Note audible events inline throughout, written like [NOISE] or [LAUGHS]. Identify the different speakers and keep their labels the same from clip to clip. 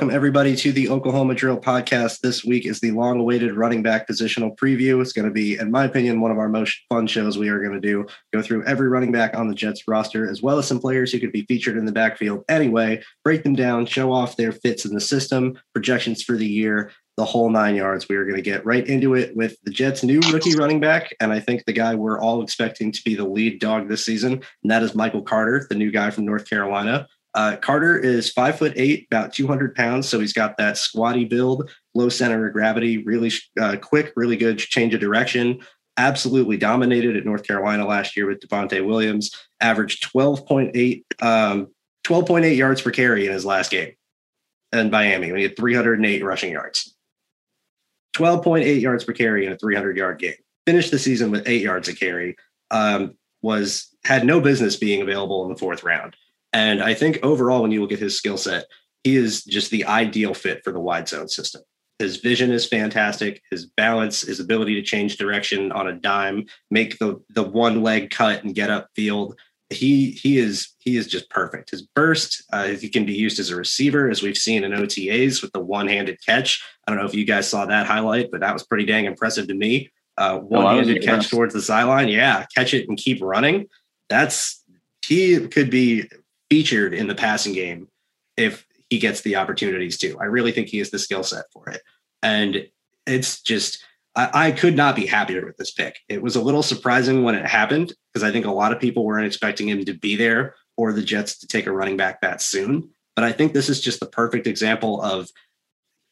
Speaker 1: Welcome, everybody, to the Oklahoma Drill podcast. This week is the long awaited running back positional preview. It's going to be, in my opinion, one of our most fun shows we are going to do. Go through every running back on the Jets roster, as well as some players who could be featured in the backfield anyway, break them down, show off their fits in the system, projections for the year, the whole nine yards. We are going to get right into it with the Jets' new rookie running back. And I think the guy we're all expecting to be the lead dog this season, and that is Michael Carter, the new guy from North Carolina. Uh, Carter is five foot eight, about 200 pounds. So he's got that squatty build, low center of gravity, really uh, quick, really good change of direction. Absolutely dominated at North Carolina last year with Javonte Williams, averaged 12.8, um, 12.8 yards per carry in his last game in Miami. He had 308 rushing yards. 12.8 yards per carry in a 300 yard game. Finished the season with eight yards a carry. Um, was had no business being available in the fourth round. And I think overall, when you look at his skill set, he is just the ideal fit for the wide zone system. His vision is fantastic. His balance, his ability to change direction on a dime, make the the one leg cut and get up field. He he is he is just perfect. His burst, uh, he can be used as a receiver, as we've seen in OTAs with the one handed catch. I don't know if you guys saw that highlight, but that was pretty dang impressive to me. Uh, one handed oh, catch towards the sideline, yeah, catch it and keep running. That's he could be featured in the passing game if he gets the opportunities to. I really think he has the skill set for it. And it's just, I, I, could not be happier with this pick. It was a little surprising when it happened because I think a lot of people weren't expecting him to be there or the Jets to take a running back that soon. But I think this is just the perfect example of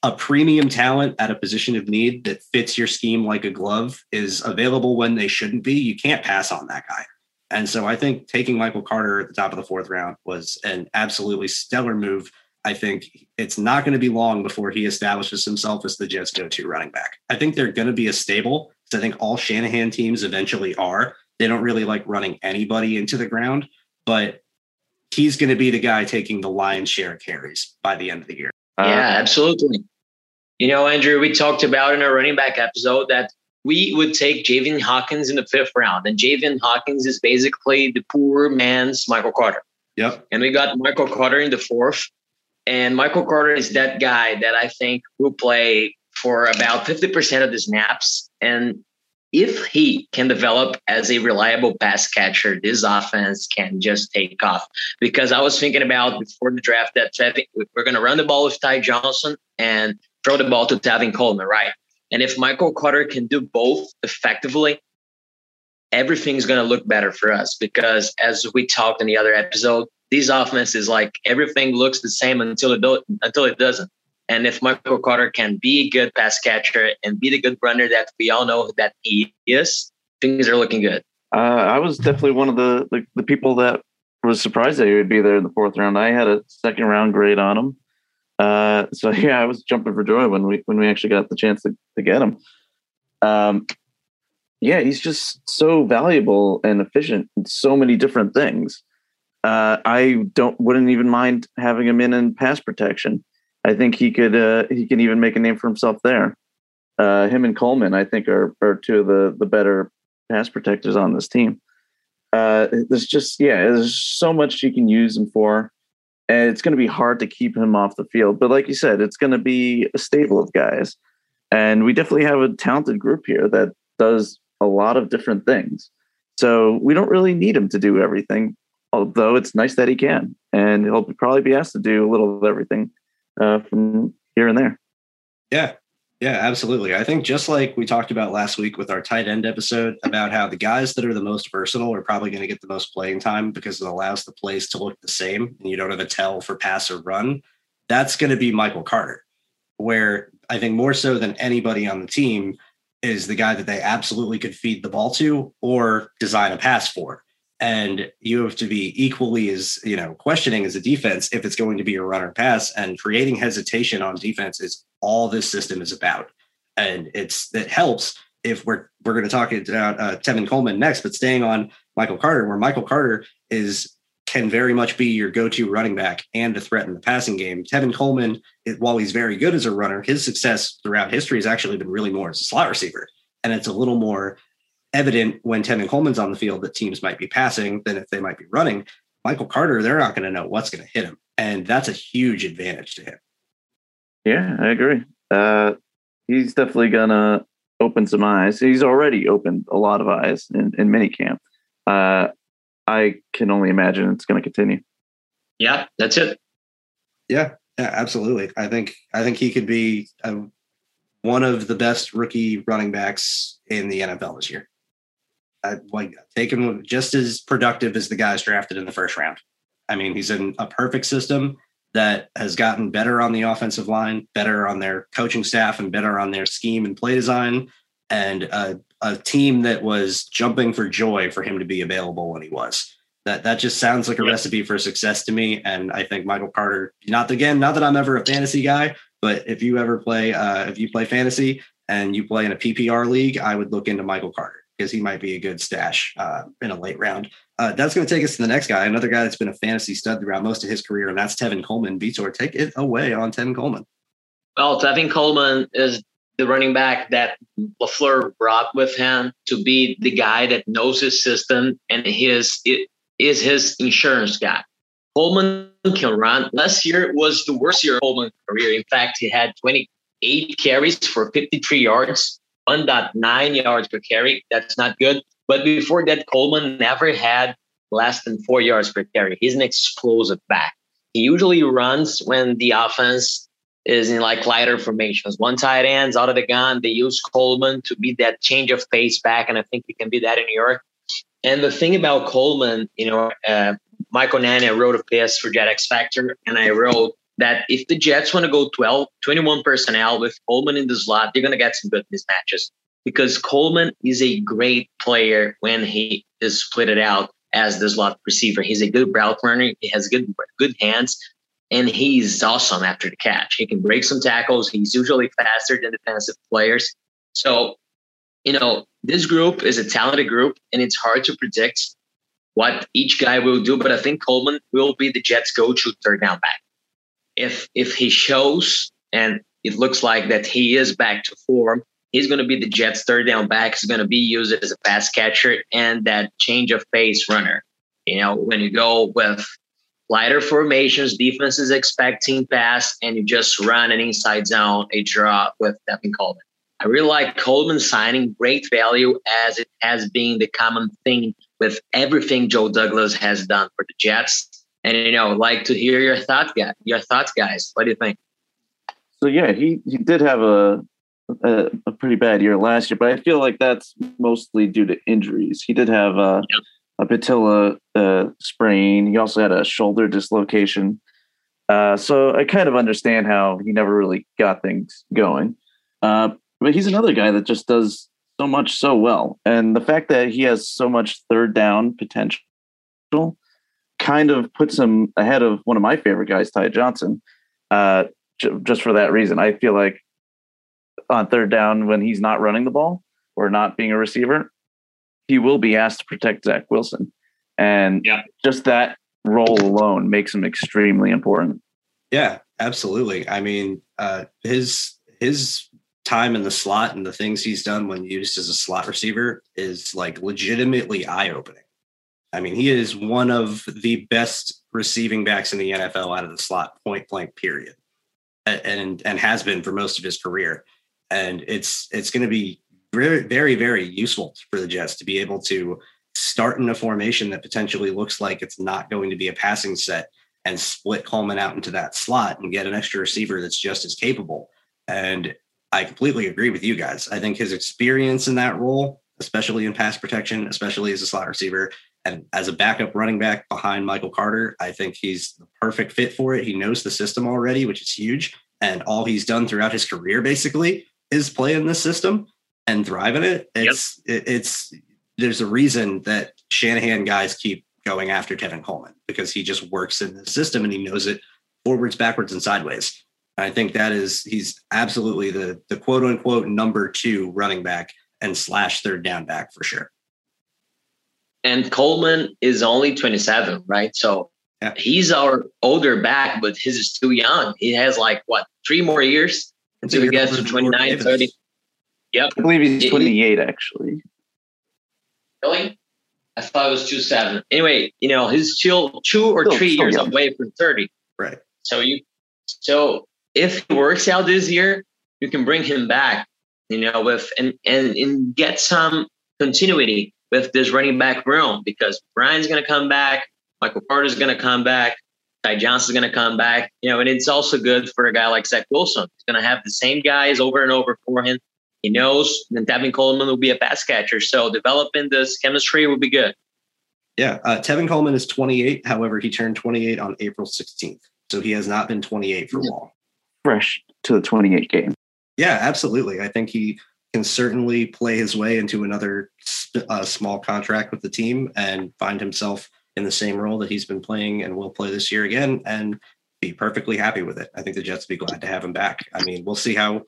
Speaker 1: a premium talent at a position of need that fits your scheme like a glove is available when they shouldn't be. You can't pass on that guy. And so I think taking Michael Carter at the top of the fourth round was an absolutely stellar move. I think it's not going to be long before he establishes himself as the Jets' go-to running back. I think they're going to be a stable. I think all Shanahan teams eventually are. They don't really like running anybody into the ground, but he's going to be the guy taking the lion's share of carries by the end of the year.
Speaker 2: Yeah, absolutely. You know, Andrew, we talked about in our running back episode that we would take Javian Hawkins in the fifth round. And Javian Hawkins is basically the poor man's Michael Carter.
Speaker 1: Yep.
Speaker 2: And we got Michael Carter in the fourth. And Michael Carter is that guy that I think will play for about 50% of the snaps. And if he can develop as a reliable pass catcher, this offense can just take off. Because I was thinking about before the draft that we're going to run the ball with Ty Johnson and throw the ball to Tevin Coleman, right? And if Michael Carter can do both effectively, everything's going to look better for us because as we talked in the other episode, these offenses like everything looks the same until it do- until it doesn't. And if Michael Carter can be a good pass catcher and be the good runner that we all know that he is, things are looking good.
Speaker 3: Uh, I was definitely one of the, the, the people that was surprised that he would be there in the fourth round. I had a second round grade on him. Uh, so [LAUGHS] yeah, I was jumping for joy when we when we actually got the chance to, to get him. Um, yeah, he's just so valuable and efficient in so many different things. Uh, I don't wouldn't even mind having him in in pass protection. I think he could uh, he can even make a name for himself there. Uh, him and Coleman, I think, are are two of the the better pass protectors on this team. Uh, there's just yeah, there's so much you can use him for and it's going to be hard to keep him off the field. But like you said, it's going to be a stable of guys, and we definitely have a talented group here that does a lot of different things. So we don't really need him to do everything, although it's nice that he can, and he'll probably be asked to do a little of everything uh, from here and there.
Speaker 1: Yeah, yeah, absolutely. I think just like we talked about last week with our tight end episode about how the guys that are the most versatile are probably going to get the most playing time because it allows the plays to look the same and you don't have a tell for pass or run. That's going to be Michael Carter, where I think more so than anybody on the team is the guy that they absolutely could feed the ball to or design a pass for. And you have to be equally as, you know, questioning as a defense if it's going to be a runner pass and creating hesitation on defense is all this system is about. And it's it helps if we're we're going to talk about uh, Tevin Coleman next, but staying on Michael Carter, where Michael Carter is can very much be your go-to running back and a threat in the passing game. Tevin Coleman, while he's very good as a runner, his success throughout history has actually been really more as a slot receiver, and it's a little more evident when Tevin Coleman's on the field that teams might be passing than if they might be running. Michael Carter, they're not going to know what's going to hit him, and that's a huge advantage to him.
Speaker 3: Yeah, I agree. Uh, he's definitely gonna open some eyes. He's already opened a lot of eyes in, in minicamp. Uh, I can only imagine it's going to continue.
Speaker 2: Yeah, that's it.
Speaker 1: Yeah, yeah, absolutely. I think I think he could be a, one of the best rookie running backs in the NFL this year. I, like take him just as productive as the guys drafted in the first round. I mean, he's in a perfect system that has gotten better on the offensive line, better on their coaching staff, and better on their scheme and play design, and a, a team that was jumping for joy for him to be available when he was. That that just sounds like a recipe for success to me. And I think Michael Carter, not again, not that I'm ever a fantasy guy, but if you ever play, uh, if you play fantasy and you play in a PPR league, I would look into Michael Carter because he might be a good stash uh, in a late round. Uh, that's going to take us to the next guy, another guy that's been a fantasy stud throughout most of his career, and that's Tevin Coleman. Vitor, take it away on Tevin Coleman.
Speaker 2: Well, Tevin Coleman is the running back that LaFleur brought with him to be the guy that knows his system and his it is his insurance guy. Coleman can run. Last year was the worst year of Coleman's career. In fact, he had 28 carries for 53 yards, 1.9 yards per carry. That's not good. But before that, Coleman never had less than four yards per carry. He's an explosive back. He usually runs when the offense is in like lighter formations. One tight ends out of the gun. They use Coleman to be that change of pace back, and I think he can be that in New York. And the thing about Coleman, you know, uh, Michael Nania wrote a piece for Jet X Factor, and I wrote that if the Jets want to go 12, 21 personnel with Coleman in the slot, they're going to get some good mismatches because Coleman is a great player when he is split it out as the slot receiver. He's a good route runner. He has good good hands, and he's awesome after the catch. He can break some tackles. He's usually faster than defensive players. So, you know, this group is a talented group, and it's hard to predict what each guy will do. But I think Coleman will be the Jets' go-to third down back. If if he shows and it looks like that he is back to form, he's going to be the Jets' third down back. He's going to be used as a pass catcher and that change of pace runner. You know, when you go with lighter formations, defense is expecting pass, and you just run an inside zone, a draw with Tevin Coleman. I really like Coleman signing great value as it has been the common thing with everything Joe Douglas has done for the Jets. And you know, like to hear your thoughts, guys. Your thoughts, guys. What do you think?
Speaker 3: So yeah, he he did have a a, a, pretty bad year last year, but I feel like that's mostly due to injuries. He did have a, yep. a patella uh, sprain. He also had a shoulder dislocation. Uh, so I kind of understand how he never really got things going. Uh, but he's another guy that just does so much so well. And the fact that he has so much third down potential kind of puts him ahead of one of my favorite guys, Ty Johnson. Uh, just for that reason, I feel like on third down when he's not running the ball or not being a receiver, he will be asked to protect Zach Wilson. And yeah. just that role alone makes him extremely important.
Speaker 1: Yeah, absolutely. I mean, uh, his his time in the slot and the things he's done when used as a slot receiver is like legitimately eye opening. I mean, he is one of the best receiving backs in the NFL out of the slot, point blank, period, and and has been for most of his career and it's it's going to be very very very useful for the Jets to be able to start in a formation that potentially looks like it's not going to be a passing set and split Coleman out into that slot and get an extra receiver that's just as capable. And I completely agree with you guys. I think his experience in that role, especially in pass protection, especially as a slot receiver and as a backup running back behind Michael Carter, I think he's the perfect fit for it. He knows the system already, which is huge. And all he's done throughout his career basically is playing this system and thrive in it. It's yep. it, it's there's a reason that Shanahan guys keep going after Tevin Coleman because he just works in the system and he knows it forwards, backwards, and sideways. I think that is he's absolutely the the quote unquote number two running back and slash third down back for sure.
Speaker 2: And Coleman is only 27, right? So yeah. he's our older back, but his is too young. He has like what three more years until he gets to 29, 30. Yep.
Speaker 3: I believe he's 28 actually.
Speaker 2: Really? I thought it was two seven. Anyway, you know, he's still two or still, three still years young. away from 30.
Speaker 1: Right.
Speaker 2: So you so if he works out this year, you can bring him back, you know, with and and, and get some continuity with this running back room because Brian's going to come back, Michael Carter's going to come back, Ty Johnson's going to come back, you know, and it's also good for a guy like Zach Wilson. He's going to have the same guys over and over for him. He knows that Tevin Coleman will be a pass catcher, so developing this chemistry will be good.
Speaker 1: Yeah, uh, Tevin Coleman is 28. However, he turned 28 on April 16th, so he has not been 28 for long.
Speaker 3: Fresh to the 28 game.
Speaker 1: Yeah, absolutely. I think he can certainly play his way into another uh, small contract with the team and find himself in the same role that he's been playing and will play this year again and be perfectly happy with it. I think the Jets will be glad to have him back. I mean, we'll see how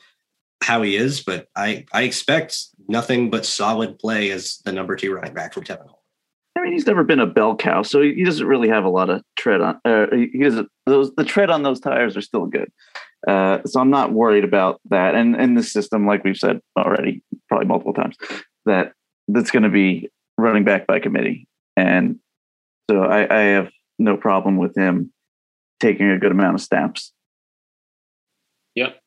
Speaker 1: how he is, but I I expect nothing but solid play as the number two running back for Tevin.
Speaker 3: I mean, he's never been a bell cow, so he doesn't really have a lot of tread on. Uh, he doesn't. Those the tread on those tires are still good. Uh, so I'm not worried about that. And in this system, like we've said already, probably multiple times, that that's going to be running back by committee, and so I, I have no problem with him taking a good amount of snaps.
Speaker 2: Yep.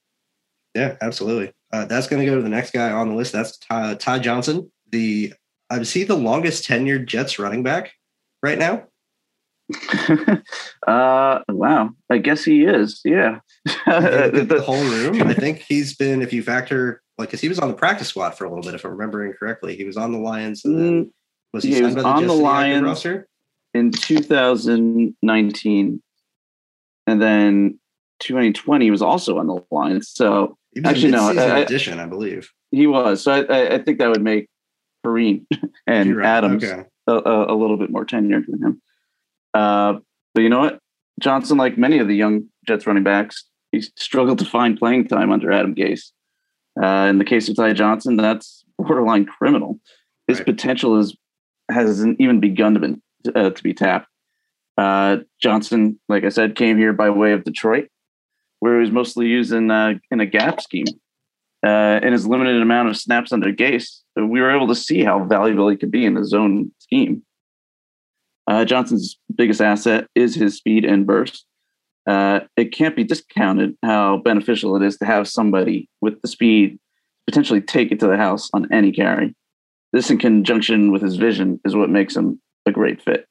Speaker 1: Yeah, absolutely. Uh, that's going to go to the next guy on the list. That's Ty, Ty Johnson. The is he the longest tenured Jets running back right now? [LAUGHS]
Speaker 3: uh, wow. I guess he is. Yeah.
Speaker 1: the, [LAUGHS] the whole room. I think he's been, if you factor, like, because he was on the practice squad for a little bit, if I'm remembering correctly. He was on the Lions. And then,
Speaker 3: mm, was he, he was on the Lions roster? in 2019, and then 2020 was also on the Lions. So actually, no,
Speaker 1: I, addition, I believe
Speaker 3: he was. So I, I think that would make Perine [LAUGHS] and right. Adams okay. a, a, little bit more tenured than him. Uh, but you know what? Johnson, like many of the young Jets running backs, he struggled to find playing time under Adam Gase. Uh, in the case of Ty Johnson, that's [LAUGHS] borderline criminal. His right. potential is hasn't even begun to, be uh, to be tapped. Uh, Johnson, like I said, came here by way of Detroit, where he was mostly used in, uh, in a gap scheme. Uh, in his limited amount of snaps under Gase, we were able to see how valuable he could be in the zone scheme. Uh, Johnson's biggest asset is his speed and burst. Uh, it can't be discounted how beneficial it is to have somebody with the speed potentially take it to the house on any carry. This, in conjunction with his vision, is what makes him a great fit.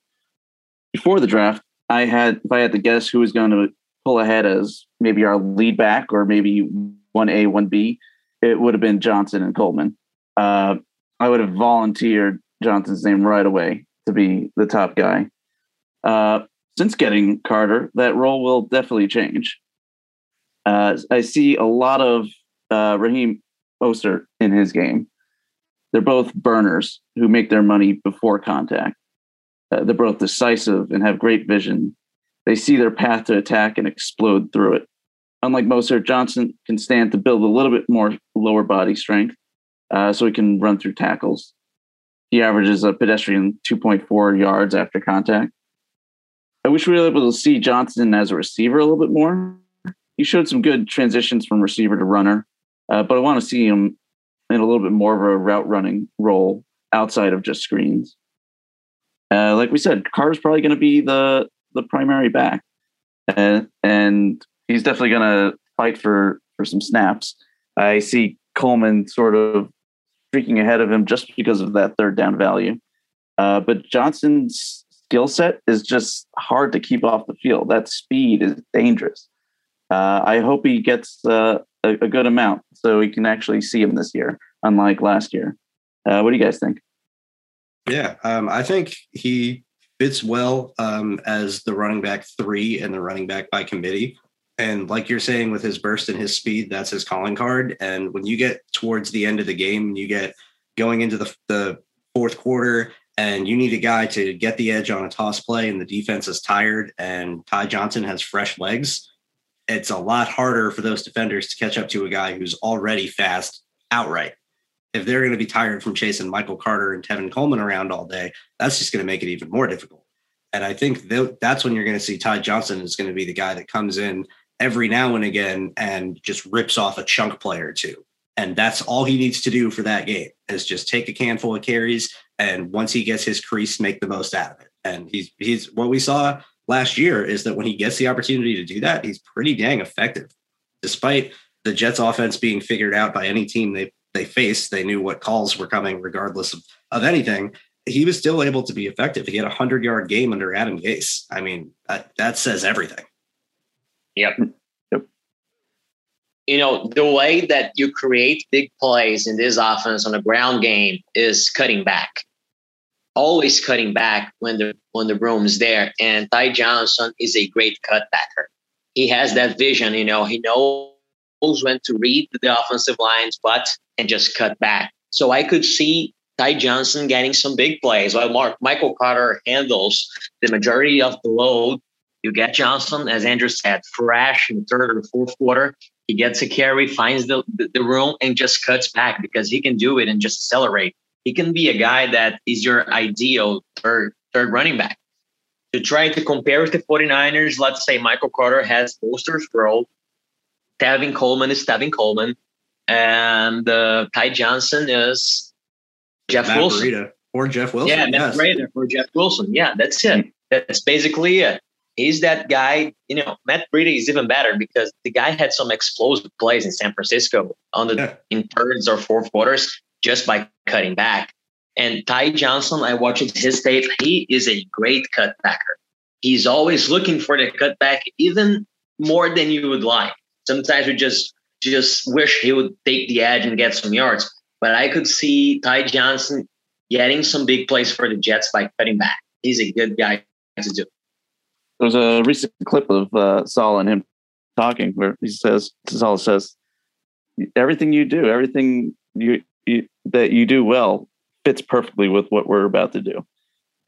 Speaker 3: Before the draft, I had if I had to guess who was going to pull ahead as maybe our lead back or maybe one A, one B, it would have been Johnson and Coleman. Uh, I would have volunteered Johnson's name right away to be the top guy. Uh, since getting Carter, that role will definitely change. Uh, I see a lot of uh, Raheem Mostert in his game. They're both burners who make their money before contact. Uh, they're both decisive and have great vision. They see their path to attack and explode through it. Unlike Mostert, Johnson can stand to build a little bit more lower body strength uh, so he can run through tackles. He averages a pedestrian 2.4 yards after contact. I wish we were able to see Johnson as a receiver a little bit more. He showed some good transitions from receiver to runner, uh, but I want to see him in a little bit more of a route running role outside of just screens. Uh, like we said, Carter's probably going to be the the primary back, uh, and he's definitely going to fight for for some snaps. I see Coleman sort of streaking ahead of him just because of that third down value. Uh, but Johnson's skill set is just hard to keep off the field. That speed is dangerous. Uh, I hope he gets uh, a, a, good amount so we can actually see him this year, unlike last year. Uh, what do you guys think?
Speaker 1: Yeah, um, I think he fits well um, as the running back three and the running back by committee. And like you're saying, with his burst and his speed, that's his calling card. And when you get towards the end of the game, and you get going into the, the fourth quarter, and you need a guy to get the edge on a toss play, and the defense is tired, and Ty Johnson has fresh legs. It's a lot harder for those defenders to catch up to a guy who's already fast outright if they're going to be tired from chasing Michael Carter and Tevin Coleman around all day, that's just going to make it even more difficult. And I think that's when you're going to see Ty Johnson is going to be the guy that comes in every now and again and just rips off a chunk player or two. And that's all he needs to do for that game is just take a handful of carries and once he gets his crease, make the most out of it. And he's he's what we saw last year is that when he gets the opportunity to do that, he's pretty dang effective. despite the Jets offense being figured out by any team they they faced, they knew what calls were coming regardless of, of anything. He was still able to be effective. He had a hundred yard game under Adam Gase. I mean, that, that says everything.
Speaker 2: Yep. Mm. Yep. You know, the way that you create big plays in this offense on a ground game is cutting back. Always cutting back when the when the room's there. And Ty Johnson is a great cutbacker. He has that vision, you know, he knows when to read the offensive line's butt and just cut back. So I could see Ty Johnson getting some big plays while Mark, Michael Carter handles the majority of the load. You get Johnson, as Andrew said, fresh in the third or fourth quarter. He gets a carry, finds the, the, room, and just cuts back because he can do it and just accelerate. He can be a guy that is your ideal third, third running back. To try to compare with the 49ers, let's say Michael Carter has Mostert role, Tevin Coleman is Tevin Coleman, and uh, Ty Johnson is Jeff Matt Wilson.
Speaker 1: Breida or Jeff Wilson.
Speaker 2: Yeah, Matt yes. Or Jeff Wilson. Yeah, that's it. That's basically it. He's that guy. You know, Matt Breida is even better because the guy had some explosive plays in San Francisco on the yeah. in thirds or fourth quarters just by cutting back. And Ty Johnson, I watched his tape. He is a great cutbacker. He's always looking for the cutback, even more than you would like. Sometimes we just just wish he would take the edge and get some yards. But I could see Ty Johnson getting some big plays for the Jets by cutting back. He's a good guy to do.
Speaker 3: There's a recent clip of uh, Saul and him talking where he says, Saul says, everything you do, everything you, you that you do well fits perfectly with what we're about to do.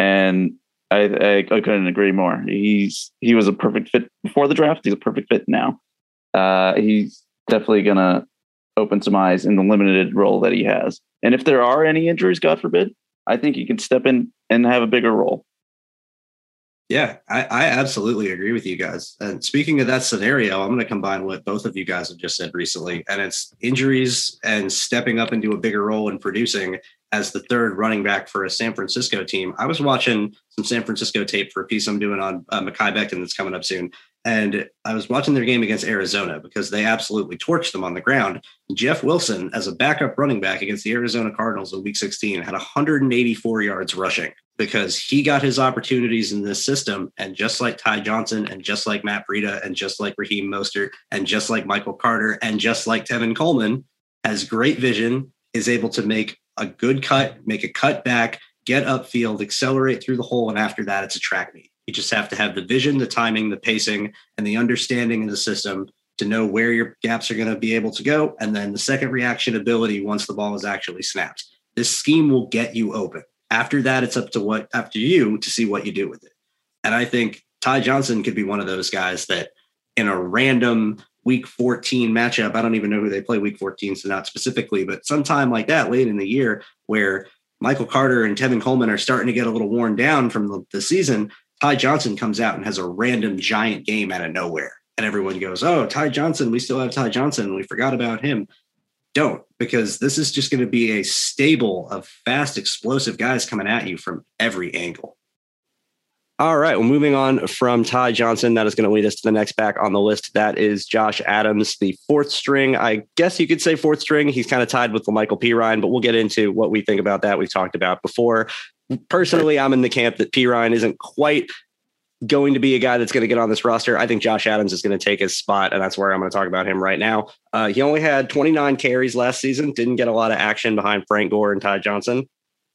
Speaker 3: And I, I, I couldn't agree more. He's he was a perfect fit before the draft. He's a perfect fit now. Uh, he's definitely going to open some eyes in the limited role that he has. And if there are any injuries, God forbid, I think he can step in and have a bigger role.
Speaker 1: Yeah, I, I, absolutely agree with you guys. And speaking of that scenario, I'm going to combine what both of you guys have just said recently, and it's injuries and stepping up into a bigger role in producing as the third running back for a San Francisco team. I was watching some San Francisco tape for a piece I'm doing on uh, Mekhi Becton that's coming up soon, and I was watching their game against Arizona because they absolutely torched them on the ground. Jeff Wilson, as a backup running back against the Arizona Cardinals in week 16, had 184 yards rushing because he got his opportunities in this system. And just like Ty Johnson, and just like Matt Breida, and just like Raheem Mostert, and just like Michael Carter, and just like Tevin Coleman, has great vision, is able to make a good cut, make a cut back, get upfield, accelerate through the hole. And after that, it's a track meet. You just have to have the vision, the timing, the pacing, and the understanding of the system to know where your gaps are going to be able to go. And then the second reaction ability once the ball is actually snapped. This scheme will get you open. After that, it's up to what after you to see what you do with it. And I think Ty Johnson could be one of those guys that in a random week 14 matchup, I don't even know who they play week 14, so not specifically, but sometime like that late in the year where Michael Carter and Tevin Coleman are starting to get a little worn down from the, the season, Ty Johnson comes out and has a random giant game out of nowhere. And everyone goes, Oh, Ty Johnson, we still have Ty Johnson. We forgot about him. Don't, because this is just going to be a stable of fast, explosive guys coming at you from every angle. All right. Well, moving on from Ty Johnson, that is going to lead us to the next back on the list. That is Josh Adams, the fourth string. I guess you could say fourth string. He's kind of tied with Michael Perine, but we'll get into what we think about that. We've talked about before personally, I'm in the camp that Perine isn't quite going to be a guy that's going to get on this roster. I think Josh Adams is going to take his spot, and that's where I'm going to talk about him right now. Uh, he only had 29 carries last season, didn't get a lot of action behind Frank Gore and Ty Johnson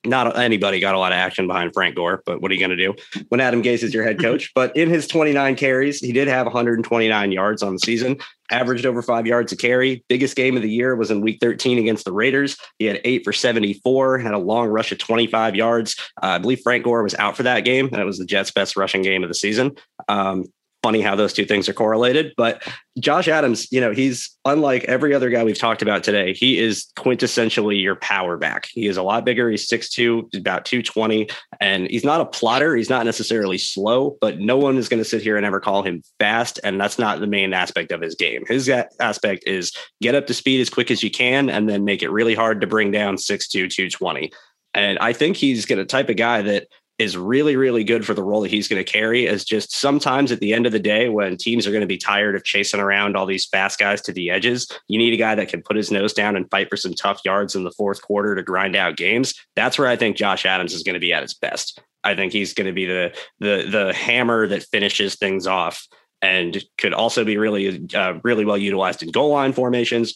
Speaker 1: not anybody got a lot of action behind Frank Gore, but what are you going to do when Adam Gase is your head coach? [LAUGHS] but in his 29 carries, he did have 129 yards on the season, averaged over five yards a carry. Biggest game of the year was in week 13 against the Raiders. He had eight for 74, had a long rush of 25 yards. Uh, I believe Frank Gore was out for that game, and it was the Jets' best rushing game of the season. Um, funny how those two things are correlated. But Josh Adams, you know, he's unlike every other guy we've talked about today. He is quintessentially your power back. He is a lot bigger. He's 6'2, about 220, and he's not a plotter. He's not necessarily slow, but no one is going to sit here and ever call him fast. And that's not the main aspect of his game. His aspect is get up to speed as quick as you can and then make it really hard to bring down 6'2, 220. And I think he's going to type of guy that is really, really good for the role that he's going to carry. Is just sometimes at the end of the day, when teams are going to be tired of chasing around all these fast guys to the edges, you need a guy that can put his nose down and fight for some tough yards in the fourth quarter to grind out games. That's where I think Josh Adams is going to be at his best. I think he's going to be the the the hammer that finishes things off and could also be really uh, really well utilized in goal line formations.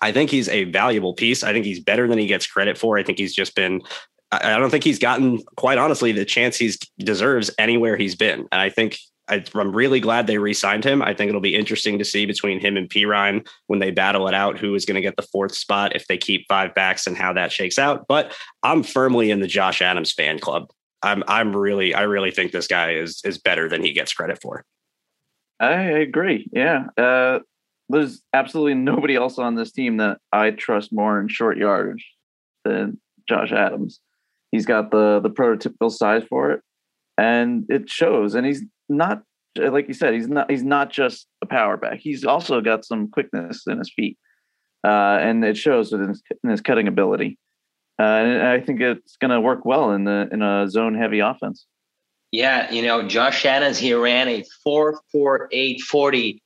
Speaker 1: I think he's a valuable piece. I think he's better than he gets credit for. I think he's just been I don't think he's gotten quite honestly the chance he deserves anywhere he's been. And I think I, am really glad they re-signed him. I think it'll be interesting to see between him and Perine when they battle it out who is going to get the fourth spot if they keep five backs and how that shakes out. But I'm firmly in the Josh Adams fan club. I'm I'm really I really think this guy is is better than he gets credit for.
Speaker 3: I agree. Yeah. Uh, there's absolutely nobody else on this team that I trust more in short yardage than Josh Adams. He's got the the prototypical size for it, and it shows. And he's not like you said. He's not. He's not just a power back. He's also got some quickness in his feet, uh, and it shows in his, in his cutting ability. Uh, and I think it's going to work well in the in a zone heavy offense.
Speaker 2: Yeah, you know, Josh Adams he ran a four four eight forty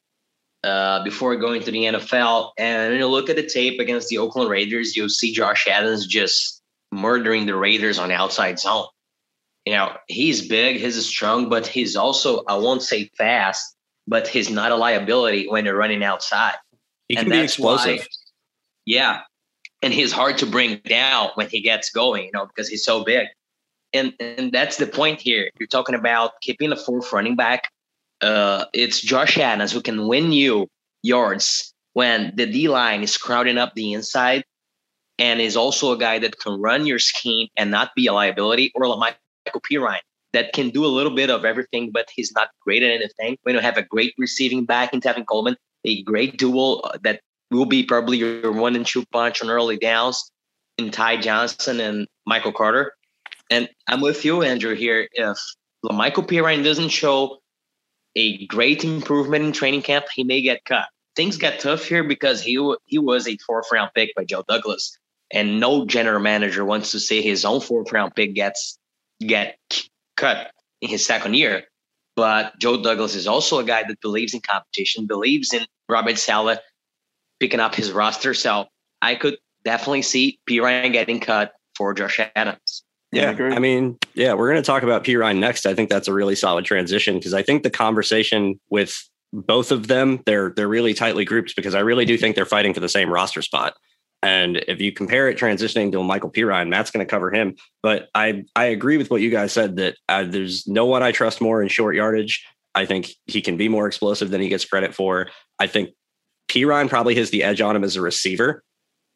Speaker 2: uh, before going to the NFL, and you look at the tape against the Oakland Raiders, you'll see Josh Adams just murdering the Raiders on the outside zone. You know, he's big, he's strong, but he's also I won't say fast, but he's not a liability when they're running outside.
Speaker 1: He can and be explosive. Why,
Speaker 2: yeah, and he's hard to bring down when he gets going, you know, because he's so big. And and that's the point here. You're talking about keeping the fourth running back. Uh, it's Josh Adams who can win you yards when the D line is crowding up the inside, and is also a guy that can run your scheme and not be a liability, or like Michael Perine that can do a little bit of everything, but he's not great at anything. We don't have a great receiving back in Tevin Coleman, a great duel uh, that will be probably your one and two punch on early downs in Ty Johnson and Michael Carter. And I'm with you, Andrew, here. If Michael Perine doesn't show a great improvement in training camp, he may get cut. Things got tough here because he he was a fourth round pick by Joe Douglas, and no general manager wants to see his own fourth round pick gets get cut in his second year. But Joe Douglas is also a guy that believes in competition, believes in Robert Saleh picking up his roster. So I could definitely see Perine getting cut for Josh Adams.
Speaker 1: Yeah, I, I mean, yeah, we're going to talk about Perine next. I think that's a really solid transition because I think the conversation with both of them, they're they're really tightly grouped because I really do think they're fighting for the same roster spot. And if you compare it transitioning to Michael Perine, Matt's going to cover him. But I I agree with what you guys said that uh, there's no one I trust more in short yardage. I think he can be more explosive than he gets credit for. I think Perine probably has the edge on him as a receiver,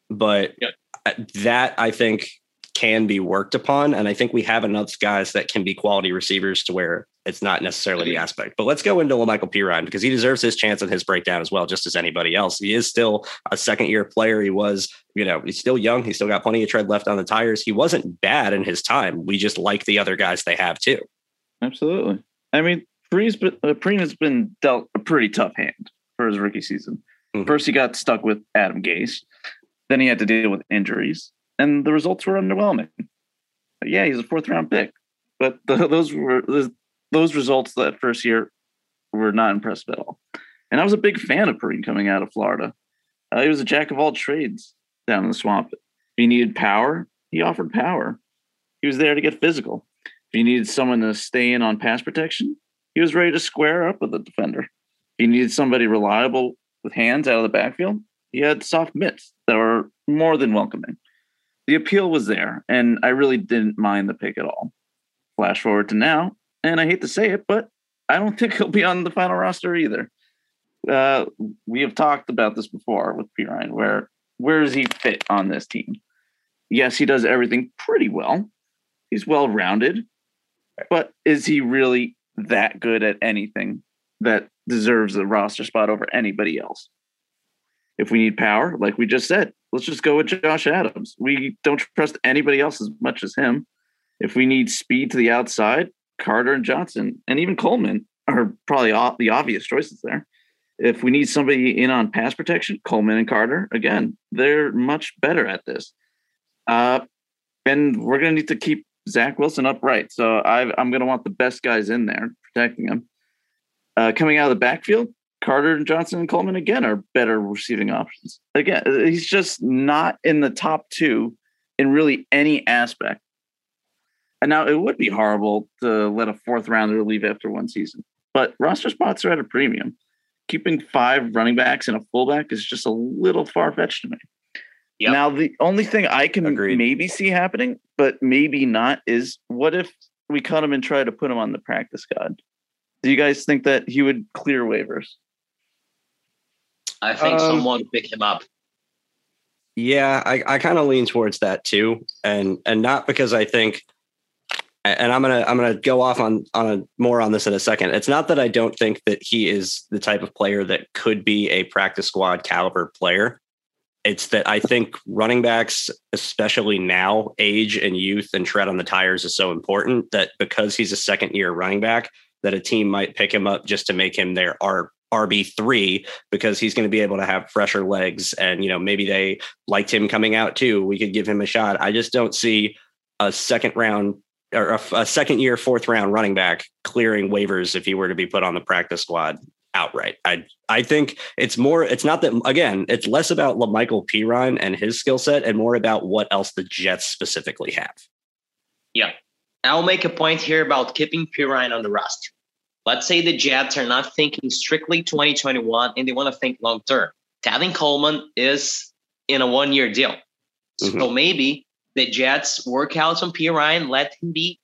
Speaker 1: but yep. that I think can be worked upon. And I think we have enough guys that can be quality receivers to where it's not necessarily the aspect. But let's go into Michael Perine because he deserves his chance and his breakdown as well, just as anybody else. He is still a second year player. He was, you know, he's still young. He's still got plenty of tread left on the tires. He wasn't bad in his time. We just like the other guys they have too.
Speaker 3: Absolutely. I mean, Perine's been, uh, has been dealt a pretty tough hand for his rookie season. Mm-hmm. First, he got stuck with Adam Gase. Then he had to deal with injuries, and the results were underwhelming. But yeah, he's a fourth round pick, but the, [LAUGHS] those were those, results that first year were not impressive at all. And I was a big fan of Perine coming out of Florida. Uh, he was a jack of all trades down in the swamp. If he needed power, he offered power. He was there to get physical. If he needed someone to stay in on pass protection, he was ready to square up with the defender. If he needed somebody reliable with hands out of the backfield, he had soft mitts that were more than welcoming. The appeal was there, and I really didn't mind the pick at all. Flash forward to now, and I hate to say it, but I don't [LAUGHS] think he'll be on the final roster either. Uh, we have talked about this before with Perine, where where does he fit on this team? Yes, he does everything pretty well. He's well rounded, but is he really that good at anything that deserves a roster spot over anybody else. If we need power, like we just said, let's just go with Josh Adams. We don't trust anybody else as much as him. If we need speed to the outside, Carter and Johnson and even Coleman are probably the obvious choices there. If we need somebody in on pass protection, Coleman and Carter, again, they're much better at this. Uh, and we're going to need to keep Zach Wilson upright. So i am going to want the best guys in there protecting him. Uh, coming out of the backfield, Carter and Johnson and Coleman again are better receiving options. Again, he's just not in the top two in really any aspect. And now it would be horrible to let a fourth rounder leave after one season, but roster spots are at a premium. Keeping five running backs and a fullback is just a little far fetched to me. Yep. Now, the only thing I can Agreed. maybe see happening, but maybe not, is what if we cut him and try to put him on the practice squad? Do you guys think that he would clear waivers?
Speaker 2: I think um, someone would pick him up.
Speaker 1: Yeah, I, I kind of lean towards that too, and and not because I think, and I'm gonna I'm gonna go off on on a, more on this in a second. It's not that I don't think that he is the type of player that could be a practice squad caliber player. It's that I think running backs, especially now, age and youth and tread on the tires is so important that because he's a second year running back, that a team might pick him up just to make him their R RB3 because he's going to be able to have fresher legs. And, you know, maybe they liked him coming out too. We could give him a shot. I just don't see a second round or a, a second year, fourth round running back clearing waivers if he were to be put on the practice squad outright. I I think it's more. It's not that again. It's less about La'Mical Perine and his skill set, and more about what else the Jets specifically have.
Speaker 2: Yeah, I'll make a point here about keeping Perine on the roster. Let's say the Jets are not thinking strictly 2021 and they want to think long term. Tevin Coleman is in a one year deal. Mm-hmm. So maybe the Jets work out on Perine, let him be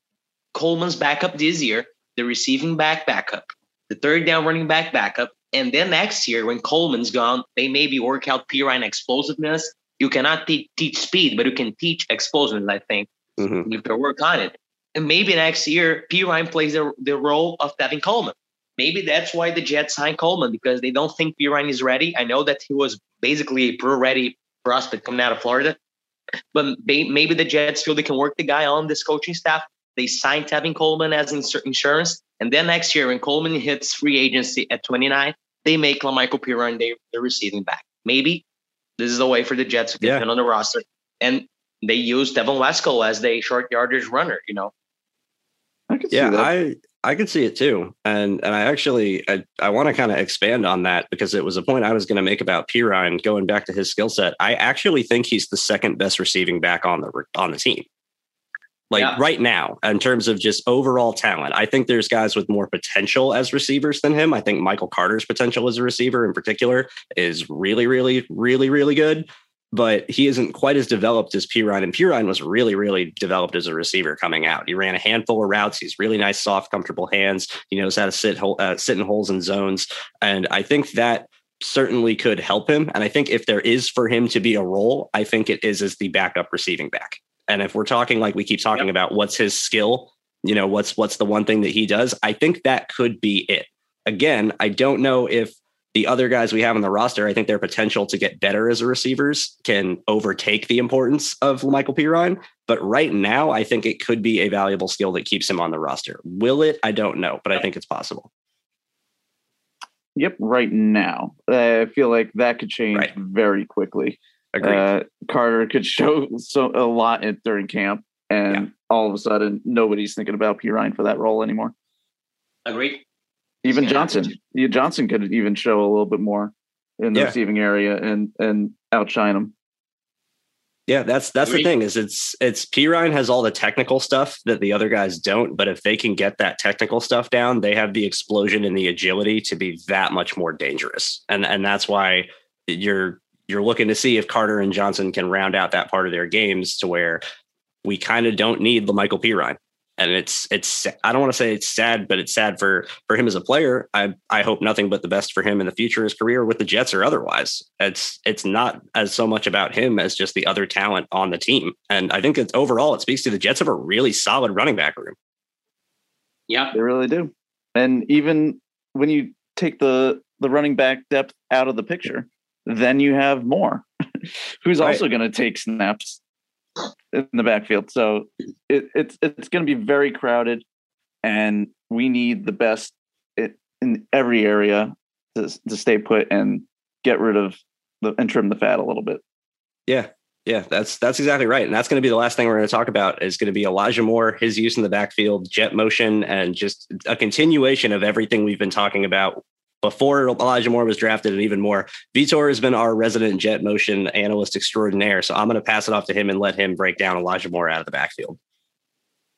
Speaker 2: Coleman's backup this year, the receiving back backup, the third down running back backup. And then next year, when Coleman's gone, they maybe work out Perine explosiveness. You cannot te- teach speed, but you can teach explosiveness, I think, mm-hmm. if they work on it. And maybe next year, Perine plays the, the role of Devin Coleman. Maybe that's why the Jets signed Coleman because they don't think Perine is ready. I know that he was basically a pro ready prospect coming out of Florida, but maybe the Jets feel they can work the guy on this coaching staff. They signed Tevin Coleman as insurance. And then next year, when Coleman hits free agency at 29, they make La'Mical Perine their, their receiving back. Maybe this is a way for the Jets to get yeah. on the roster. And they use Trevon Wesco as the short yardage runner, you know.
Speaker 1: I yeah, I I could see it too, and and I actually I, I want to kind of expand on that because it was a point I was going to make about Perine going back to his skill set. I actually think he's the second best receiving back on the on the team. Like yeah. right now, in terms of just overall talent, I think there's guys with more potential as receivers than him. I think Michael Carter's potential as a receiver in particular is really, really, really, really good but he isn't quite as developed as Perine. And Perine was really, really developed as a receiver coming out. He ran a handful of routes. He's really nice, soft, comfortable hands. He knows how to sit uh, sit in holes and zones. And I think that certainly could help him. And I think if there is for him to be a role, I think it is as the backup receiving back. And if we're talking like we keep talking yep. about what's his skill, you know, what's what's the one thing that he does, I think that could be it. Again, I don't know if the other guys we have on the roster, I think their potential to get better as a receivers can overtake the importance of Michael Perine. But right now, I think it could be a valuable skill that keeps him on the roster. Will it? I don't know, but I think it's possible.
Speaker 3: Yep, right now. I feel like that could change right. very quickly. Agreed. Uh, Carter could show so a lot in, during camp, and yeah. all of a sudden, nobody's thinking about Perine for that role anymore.
Speaker 2: Agreed.
Speaker 3: Even Johnson, yeah, Johnson could even show a little bit more in the yeah. receiving area and and outshine him.
Speaker 1: Yeah, that's that's the thing is it's it's Perine has all the technical stuff that the other guys don't, but if they can get that technical stuff down, they have the explosion and the agility to be that much more dangerous. And and that's why you're you're looking to see if Carter and Johnson can round out that part of their games to where we kind of don't need the Michael Perine and it's it's I don't want to say it's sad, but it's sad for for him as a player. I I hope nothing but the best for him in the future, his career with the Jets or otherwise. It's it's not as so much about him as just the other talent on the team, and I think it's overall it speaks to the Jets have a really solid running back room.
Speaker 2: Yeah,
Speaker 3: they really do. And even when you take the the running back depth out of the picture, then you have more, [LAUGHS] who's right. also going to take snaps in the backfield. So it, it's it's going to be very crowded, and we need the best in every area to to stay put and get rid of the and trim the fat a little bit.
Speaker 1: Yeah, Yeah, that's that's exactly right, and that's going to be the last thing we're going to talk about. Is going to be Elijah Moore, his use in the backfield, jet motion, and just a continuation of everything we've been talking about before Elijah Moore was drafted, and even more. Vitor has been our resident jet motion analyst extraordinaire, so I'm going to pass it off to him and let him break down Elijah Moore out of the backfield.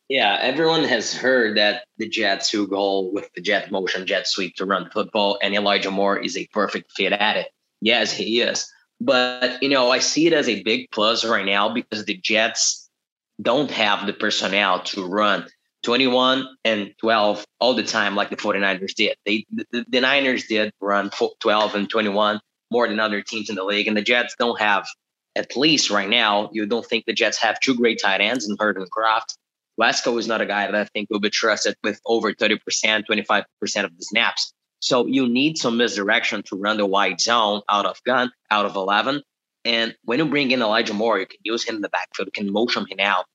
Speaker 2: Yeah, everyone has heard that the Jets who go with the jet motion, jet sweep to run football, and Elijah Moore is a perfect fit at it. Yes, he is. But, you know, I see it as a big plus right now because the Jets don't have the personnel to run 21 and 12 all the time like the 49ers did. They the, the Niners did run 12 and 21 more than other teams in the league, and the Jets don't have at least right now, you don't think the Jets have two great tight ends in Hurd and Kroft Wesco is not a guy that I think will be trusted with over 30%, 25% of the snaps. So you need some misdirection to run the wide zone out of gun, out of 11. And when you bring in Elijah Moore, you can use him in the backfield, you can motion him out.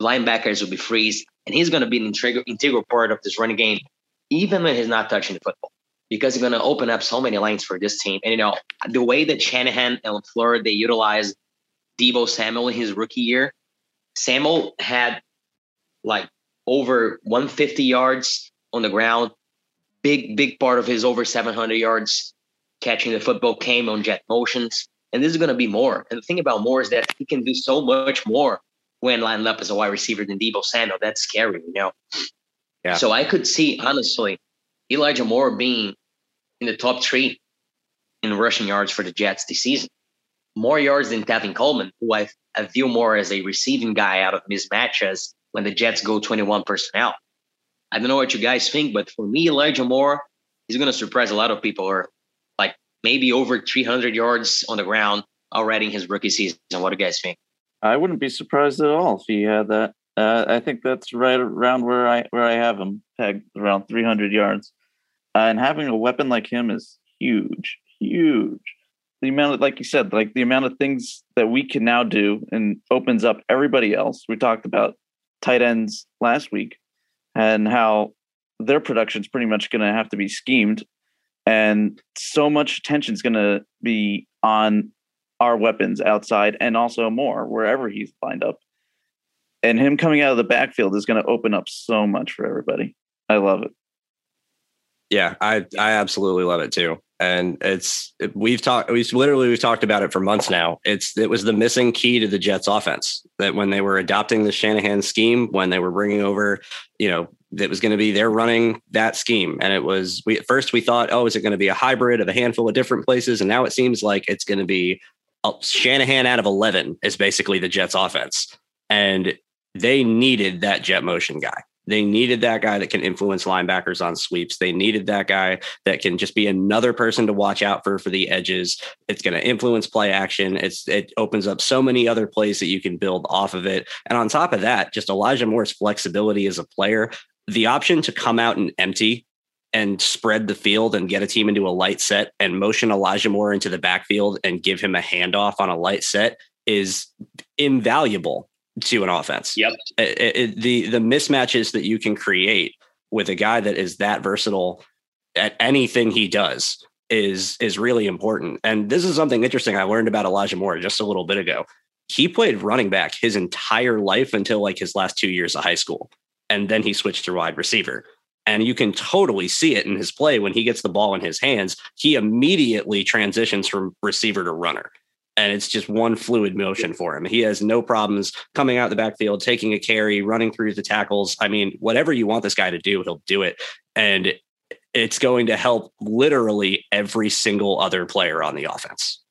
Speaker 2: Linebackers will be freeze, and he's going to be an integral, integral part of this running game, even when he's not touching the football, because he's going to open up so many lanes for this team. And you know the way that Shanahan and LaFleur they utilized Deebo Samuel in his rookie year, Samuel had like over 150 yards on the ground. Big, big part of his over 700 yards catching the football came on jet motions. And this is going to be Moore. And the thing about Moore is that he can do so much more when lined up as a wide receiver than Deebo Samuel. That's scary, you know? Yeah. So I could see, honestly, Elijah Moore being in the top three in rushing yards for the Jets this season. More yards than Tevin Coleman, who I, I view more as a receiving guy out of mismatches when the Jets go 21 personnel. I don't know what you guys think, but for me, Elijah Moore is going to surprise a lot of people. Or like maybe over 300 yards on the ground already in his rookie season. What do you guys think?
Speaker 3: I wouldn't be surprised at all if he had that. Uh, I think that's right around where I where I have him pegged around 300 yards. Uh, and having a weapon like him is huge, huge. The amount of, like you said, like the amount of things that we can now do and opens up everybody else. We talked about tight ends last week and how their production is pretty much going to have to be schemed and so much attention is going to be on our weapons outside and also Moore wherever he's lined up. And him coming out of the backfield is going to open up so much for everybody. I love it.
Speaker 1: Yeah i i absolutely love it too. And it's we've talked we've literally we've talked about it for months now. It's it was the missing key to the jets offense that when they were adopting the shanahan scheme when they were bringing over you know that was going to be they're running that scheme. And it was we at first we thought oh is it going to be a hybrid of a handful of different places? And now it seems like it's going to be Uh, shanahan out of 11 is basically the jets offense and they needed that jet motion guy they needed that guy that can influence linebackers on sweeps. They needed that guy that can just be another person to watch out for for the edges. It's going to influence play action. It's it opens up so many other plays that you can build off of it. And on top of that, just Elijah Moore's flexibility as a player, the option to come out and empty and spread the field and get a team into a light set and motion Elijah Moore into the backfield and give him a handoff on a light set is invaluable to an offense.
Speaker 2: Yep.
Speaker 1: It, it, the the mismatches that you can create with a guy that is that versatile at anything he does is is really important. And this is something interesting I learned about Elijah Moore just a little bit ago. He played running back his entire life until like his last 2 years of high school. And then he switched to wide receiver. And you can totally see it in his play when he gets the ball in his hands. He immediately transitions from receiver to runner and it's just one fluid motion for him. He has no problems coming out the backfield, taking a carry, running through the tackles. I mean, whatever you want this guy to do, he'll do it. And it's going to help literally every single other player on the offense.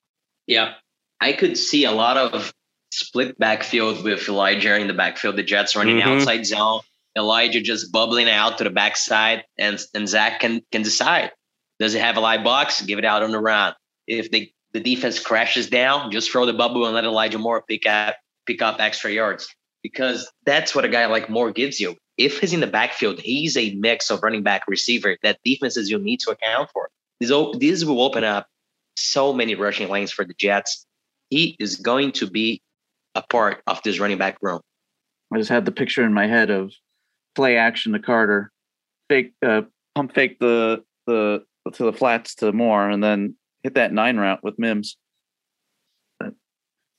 Speaker 2: Yeah. I could see a lot of split backfield with Elijah in the backfield, the Jets running mm-hmm. outside zone, Elijah just bubbling out to the backside, and, and Zach can can decide. Does it have a live box? Give it out on the run. If they the defense crashes down, just throw the bubble and let Elijah Moore pick up pick up extra yards because that's what a guy like Moore gives you. If he's in the backfield, he's a mix of running back receiver that defenses you need to account for. This, this will open up so many rushing lanes for the Jets. He is going to be a part of this running back room.
Speaker 3: I just had the picture in my head of play action to Carter, fake uh, pump fake the the to the flats to Moore, and then hit that nine route with Mims.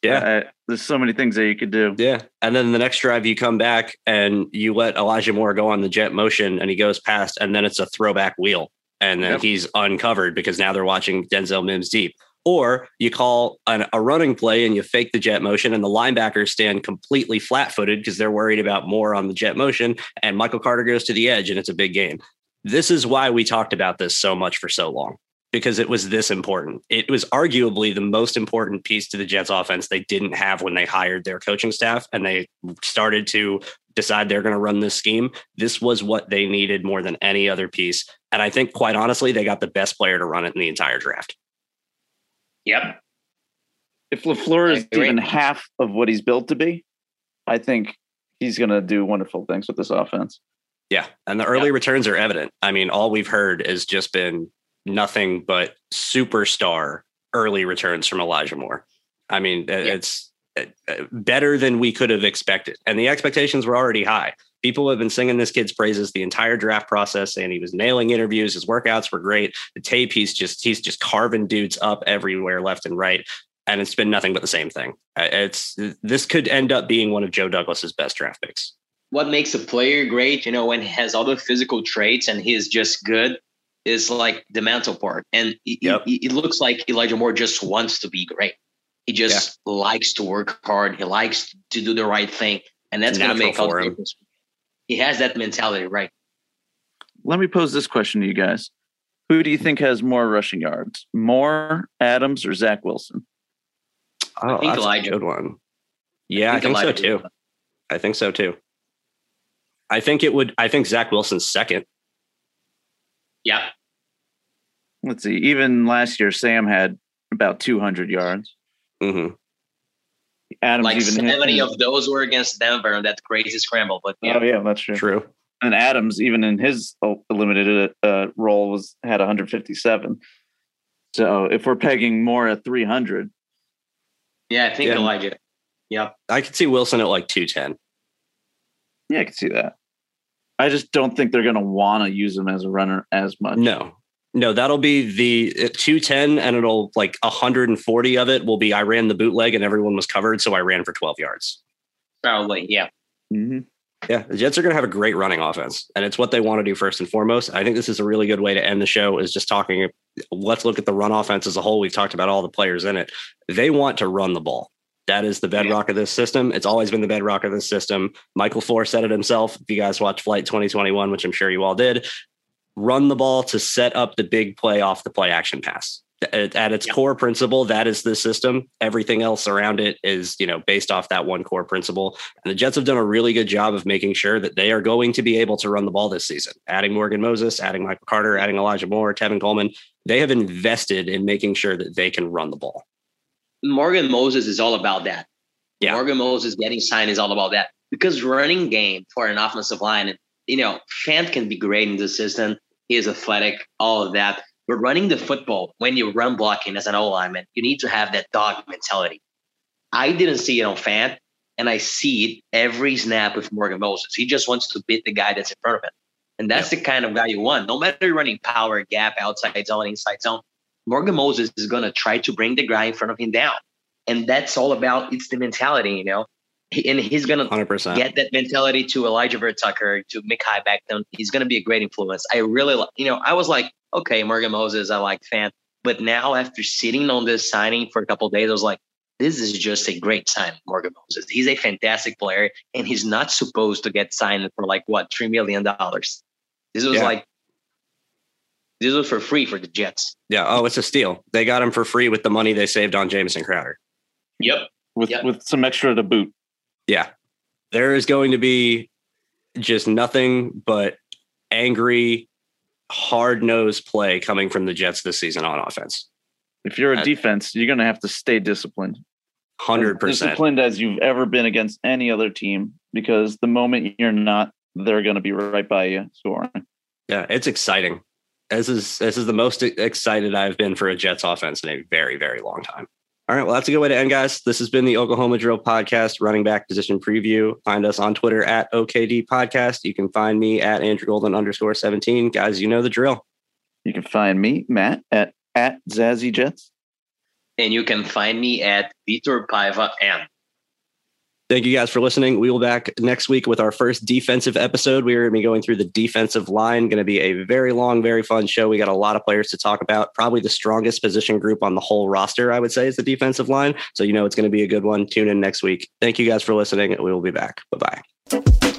Speaker 3: Yeah. there's so many things that you could do.
Speaker 1: Yeah. And then the next drive, you come back and you let Elijah Moore go on the jet motion and he goes past, and then it's a throwback wheel. And then yep. he's uncovered because now they're watching Denzel Mims deep. Or you call an, a running play and you fake the jet motion, and the linebackers stand completely flat footed because they're worried about Moore on the jet motion. And Michael Carter goes to the edge, and it's a big game. This is why we talked about this so much for so long because it was this important. It was arguably the most important piece to the Jets offense they didn't have when they hired their coaching staff and they started to decide they're going to run this scheme. This was what they needed more than any other piece. And I think, quite honestly, they got the best player to run it in the entire draft.
Speaker 2: Yep.
Speaker 3: If LaFleur is even half of what he's built to be, I think he's going to do wonderful things with this offense.
Speaker 1: Yeah. And the early returns are evident. I mean, all we've heard has just been nothing but superstar early returns from Elijah Moore. I mean, yeah. it's uh, uh, better than we could have expected. And the expectations were already high. People have been singing this kid's praises the entire draft process, and he was nailing interviews. His workouts were great. The tape, he's just he's just carving dudes up everywhere, left and right. And it's been nothing but the same thing. It's this could end up being one of Joe Douglas's best draft picks.
Speaker 2: What makes a player great, you know, when he has all the physical traits and he's just good, is like the mental part. And yep. it, it, looks like Elijah Moore just wants to be great. He just yeah. likes to work hard. He likes to do the right thing. And that's going to make all the difference. He has that mentality, right?
Speaker 3: Let me pose this question to you guys. Who do you think has more rushing yards? Moore, Adams, or Zach Wilson?
Speaker 1: Oh, I think that's Elijah. a good one. Yeah, I think, I think so too. I think so too. I think it would. I think Zach Wilson's second.
Speaker 2: Yeah.
Speaker 3: Let's see. Even last year, Sam had about 200 yards.
Speaker 1: Mm-hmm.
Speaker 2: Adams like even 70 hit, of those were against Denver and that crazy scramble. But
Speaker 3: yeah. oh yeah, that's true.
Speaker 1: True.
Speaker 3: And Adams, even in his limited uh, role, was had 157. So if we're pegging Moore at 300,
Speaker 2: yeah, I think yeah. it. Yep.
Speaker 1: I could see Wilson at like 210.
Speaker 3: Yeah, I could see that. I just don't think they're going to want to use him as a runner as much.
Speaker 1: No, no, that'll be the uh, 210 and it'll like 140 of it will be I ran the bootleg and everyone was covered. So I ran for 12 yards.
Speaker 2: Probably. Yeah.
Speaker 3: Mm-hmm.
Speaker 1: Yeah. The Jets are going to have a great running offense and it's what they want to do first and foremost. I think this is a really good way to end the show is just talking. Let's look at the run offense as a whole. We've talked about all the players in it. They want to run the ball. That is the bedrock of this system. It's always been the bedrock of this system. Mike LaFleur said it himself. If you guys watch Flight 2021, which I'm sure you all did, run the ball to set up the big play off the play action pass. At, its yep. core principle, that is the system. Everything else around it is, you know, based off that one core principle. And the Jets have done a really good job of making sure that they are going to be able to run the ball this season. Adding Morgan Moses, adding Michael Carter, adding Elijah Moore, Tevin Coleman. They have invested in making sure that they can run the ball.
Speaker 2: Morgan Moses is all about that.
Speaker 1: Yeah.
Speaker 2: Morgan Moses getting signed is all about that because running game for an offensive line, and you know, Fant can be great in the system. He is athletic, all of that. But running the football when you run blocking as an O lineman, you need to have that dog mentality. I didn't see it on Fant, and I see it every snap with Morgan Moses. He just wants to beat the guy that's in front of him. And that's yeah. the kind of guy you want. No matter you're running power, gap, outside zone, inside zone, Morgan Moses is going to try to bring the guy in front of him down. And that's all about it's the mentality, you know. And he's going to get that mentality to Alijah Vera-Tucker, to Mekhi Becton. He's going to be a great influence. I really, you know, I was like, okay, Morgan Moses, I like Fant. But now, after sitting on this signing for a couple days, I was like, this is just a great sign, Morgan Moses. He's a fantastic player, and he's not supposed to get signed for like what three million dollars. This was yeah. like this was for free for the Jets.
Speaker 1: Yeah. Oh, it's a steal. They got him for free with the money they saved on Jamison Crowder.
Speaker 2: Yep.
Speaker 3: With
Speaker 2: yep.
Speaker 3: with some extra to boot.
Speaker 1: Yeah. There is going to be just nothing but angry, hard nosed play coming from the Jets this season on offense.
Speaker 3: If you're a defense, you're going to have to stay disciplined.
Speaker 1: Hundred percent
Speaker 3: disciplined as you've ever been against any other team, because the moment you're not, they're going to be right by you scoring.
Speaker 1: Yeah, it's exciting. This is this is the most excited I've been for a Jets offense in a very very long time. All right, well that's a good way to end, guys. This has been the Oklahoma Drill Podcast running back position preview. Find us on Twitter at OKD Podcast. You can find me at Andrew Golden underscore seventeen. Guys, you know the drill.
Speaker 3: You can find me Matt at at Zazzy Jets.
Speaker 2: and you can find me at Vitor Paiva M.
Speaker 1: Thank you guys for listening. We will be back next week with our first defensive episode. We are going to be going through the defensive line. Going to be a very long, very fun show. We got a lot of players to talk about. Probably the strongest position group on the whole roster, I would say, is the defensive line. So you know it's going to be a good one. Tune in next week. Thank you guys for listening. We will be back. Bye bye.